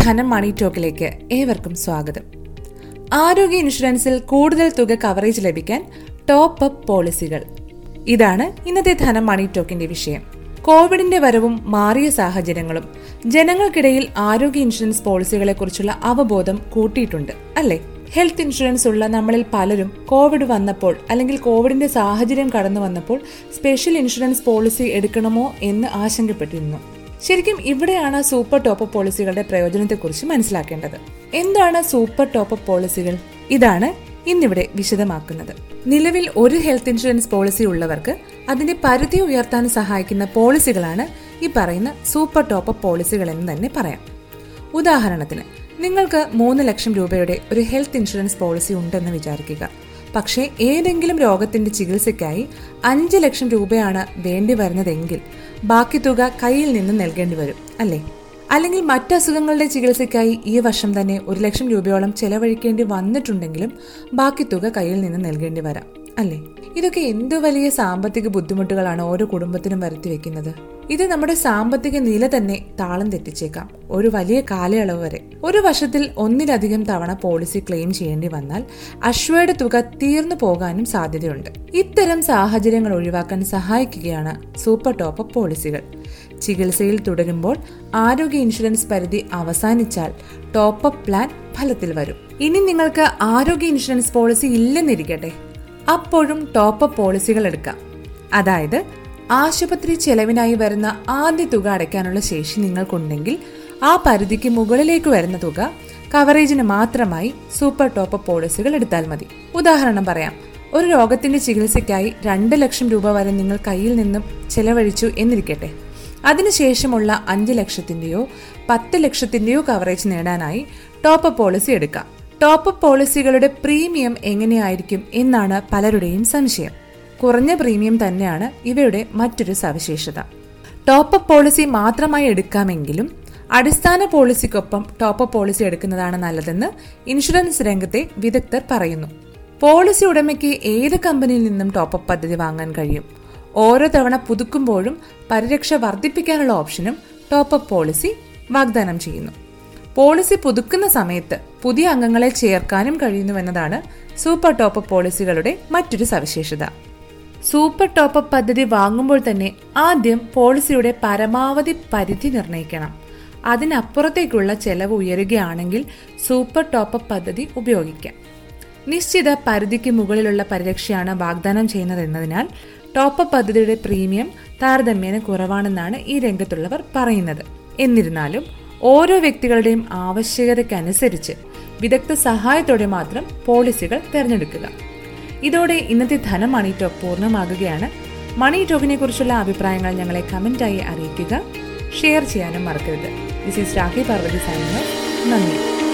ധനം മണി ടോക്കിലേക്ക് ഏവർക്കും സ്വാഗതം. ആരോഗ്യ ഇൻഷുറൻസിൽ കൂടുതൽ തുക കവറേജ് ലഭിക്കാൻ ടോപ്പ് അപ്പ് പോളിസികൾ. ഇതാണ് ഇന്നത്തെ ധനം മണി ടോക്കിന്റെ വിഷയം. കോവിഡിന്റെ വരവും മാറിയ സാഹചര്യങ്ങളും ജനങ്ങൾക്കിടയിൽ ആരോഗ്യ ഇൻഷുറൻസ് പോളിസികളെക്കുറിച്ചുള്ള അവബോധം കൂട്ടിയിട്ടുണ്ട് അല്ലേ? ഹെൽത്ത് ഇൻഷുറൻസ് ഉള്ള നമ്മളിൽ പലരും കോവിഡ് വന്നപ്പോൾ അല്ലെങ്കിൽ കോവിഡിന്റെ സാഹചര്യം കടന്നു വന്നപ്പോൾ സ്പെഷ്യൽ ഇൻഷുറൻസ് പോളിസി എടുക്കണമോ എന്ന് ആശങ്കപ്പെട്ടിരുന്നു. ശരിക്കും ഇവിടെയാണ് സൂപ്പർ ടോപ്പ് പോളിസികളുടെ പ്രയോജനത്തെക്കുറിച്ച് മനസ്സിലാക്കേണ്ടത്. എന്താണ് സൂപ്പർ ടോപ്പ് പോളിസികൾ? ഇതാണ് ഇന്നിവിടെ വിശദമാക്കുന്നത്. നിലവിൽ ഒരു ഹെൽത്ത് ഇൻഷുറൻസ് പോളിസി ഉള്ളവർക്ക് അതിന്റെ പരിധി ഉയർത്താൻ സഹായിക്കുന്ന പോളിസികളാണ് ഈ പറയുന്ന സൂപ്പർ ടോപ്പ് പോളിസികൾ എന്ന് തന്നെ പറയാം. ഉദാഹരണത്തിന് നിങ്ങൾക്ക് മൂന്ന് ലക്ഷം രൂപയുടെ ഒരു ഹെൽത്ത് ഇൻഷുറൻസ് പോളിസി ഉണ്ടെന്ന് വിചാരിക്കുക. പക്ഷേ ഏതെങ്കിലും രോഗത്തിന്റെ ചികിത്സയ്ക്കായി അഞ്ച് ലക്ഷം രൂപയാണ് വേണ്ടി വരുന്നതെങ്കിൽ ബാക്കി തുക കയ്യിൽ നിന്ന് നൽകേണ്ടി വരും അല്ലേ? അല്ലെങ്കിൽ മറ്റ് അസുഖങ്ങളുടെ ചികിത്സയ്ക്കായി ഈ വർഷം തന്നെ ഒരു ലക്ഷം രൂപയോളം ചെലവഴിക്കേണ്ടി വന്നിട്ടുണ്ടെങ്കിലും ബാക്കി തുക കയ്യിൽ നിന്ന് നൽകേണ്ടി വരാം. അല്ലേ? ഇതൊക്കെ എന്ത് വലിയ സാമ്പത്തിക ബുദ്ധിമുട്ടുകളാണ് ഓരോ കുടുംബത്തിനും വരുത്തി വെക്കുന്നത്? ഇത് നമ്മുടെ സാമ്പത്തിക നില തന്നെ താളം തെറ്റിച്ചേക്കാം. ഒരു വലിയ കാലയളവ് വരെ. ഒരു വർഷത്തിൽ ഒന്നിലധികം തവണ പോളിസി ക്ലെയിം ചെയ്യേണ്ടി വന്നാൽ അശ്വയുടെ തുക തീർന്നു പോകാനും സാധ്യതയുണ്ട്. ഇത്തരം സാഹചര്യങ്ങൾ ഒഴിവാക്കാൻ സഹായിക്കുകയാണ് സൂപ്പർ ടോപ്പ് പോളിസികൾ. ചികിത്സയിൽ തുടരുമ്പോൾ ആരോഗ്യ ഇൻഷുറൻസ് പരിധി അവസാനിച്ചാൽ ടോപ്പ് പ്ലാൻ ഫലത്തിൽ വരും. ഇനി നിങ്ങൾക്ക് ആരോഗ്യ ഇൻഷുറൻസ് പോളിസി ഇല്ലെന്നിരിക്കട്ടെ. അപ്പോഴും ടോപ്പ് അപ്പ് പോളിസികൾ എടുക്കാം. അതായത് ആശുപത്രി ചെലവിനായി വരുന്ന ആദ്യ തുക അടയ്ക്കാനുള്ള ശേഷി നിങ്ങൾക്കുണ്ടെങ്കിൽ ആ പരിധിക്ക് മുകളിലേക്ക് വരുന്ന തുക കവറേജിന് മാത്രമായി സൂപ്പർ ടോപ്പ് പോളിസികൾ എടുത്താൽ മതി. ഉദാഹരണം പറയാം ഒരു രോഗത്തിന്റെ ചികിത്സയ്ക്കായി രണ്ട് ലക്ഷം രൂപ വരെ നിങ്ങൾ കയ്യിൽ നിന്നും ചെലവഴിച്ചു എന്നിരിക്കട്ടെ. അതിനുശേഷമുള്ള അഞ്ച് ലക്ഷത്തിന്റെയോ പത്ത് ലക്ഷത്തിന്റെയോ കവറേജ് നേടാനായി ടോപ്പ് പോളിസി എടുക്കാം. ടോപ്പ് പോളിസികളുടെ പ്രീമിയം എങ്ങനെയായിരിക്കും എന്നാണ് പലരുടെയും സംശയം. കുറഞ്ഞ പ്രീമിയം തന്നെയാണ് ഇവയുടെ മറ്റൊരു സവിശേഷത. ടോപ്പ് പോളിസി മാത്രമായി എടുക്കാമെങ്കിലും അടിസ്ഥാന പോളിസിക്കൊപ്പം ടോപ്പ് പോളിസി എടുക്കുന്നതാണ് നല്ലതെന്ന് ഇൻഷുറൻസ് രംഗത്തെ വിദഗ്ധർ പറയുന്നു. പോളിസി ഉടമയ്ക്ക് ഏത് കമ്പനിയിൽ നിന്നും ടോപ്പ് പദ്ധതി വാങ്ങാൻ കഴിയും? ഓരോ തവണ പുതുക്കുമ്പോഴും പരിരക്ഷ വർദ്ധിപ്പിക്കാനുള്ള ഓപ്ഷനും ടോപ്പ് പോളിസി വാഗ്ദാനം ചെയ്യുന്നു. പോളിസി പുതുക്കുന്ന സമയത്ത് പുതിയ അംഗങ്ങളെ ചേർക്കാനും കഴിയുന്നുവെന്നതാണ് സൂപ്പർ ടോപ്പ് പോളിസികളുടെ മറ്റൊരു സവിശേഷത. സൂപ്പർ ടോപ്പ് പദ്ധതി വാങ്ങുമ്പോൾ തന്നെ ആദ്യം പോളിസിയുടെ പരമാവധി പരിധി നിർണയിക്കണം. അതിനപ്പുറത്തേക്കുള്ള ചെലവ് ഉയരുകയാണെങ്കിൽ സൂപ്പർ ടോപ്പ് പദ്ധതി ഉപയോഗിക്കാം. നിശ്ചിത പരിധിക്ക് മുകളിലുള്ള പരിരക്ഷയാണ് വാഗ്ദാനം ചെയ്യുന്നതെന്നതിനാൽ ടോപ്പ് പദ്ധതിയുടെ പ്രീമിയം താരതമ്യേന കുറവാണെന്നാണ് ഈ രംഗത്തുള്ളവർ പറയുന്നത്. എന്നിരുന്നാലും ഓരോ വ്യക്തികളുടെയും ആവശ്യകതയ്ക്കനുസരിച്ച് വിദഗ്ധ സഹായത്തോടെ മാത്രം പോളിസികൾ തിരഞ്ഞെടുക്കുക. ഇതോടെ ഇന്നത്തെ ധനം മണി ടോക്ക് പൂർണമാകുകയാണ്. മണി ടോക്കിനെ കുറിച്ചുള്ള അഭിപ്രായങ്ങൾ ഞങ്ങളെ കമന്റായി അറിയിക്കുക. ഷെയർ ചെയ്യാനും മറക്കരുത്. ദിസ് ഈസ് രാഖി പാർവതി സാനിമ നന്ദി.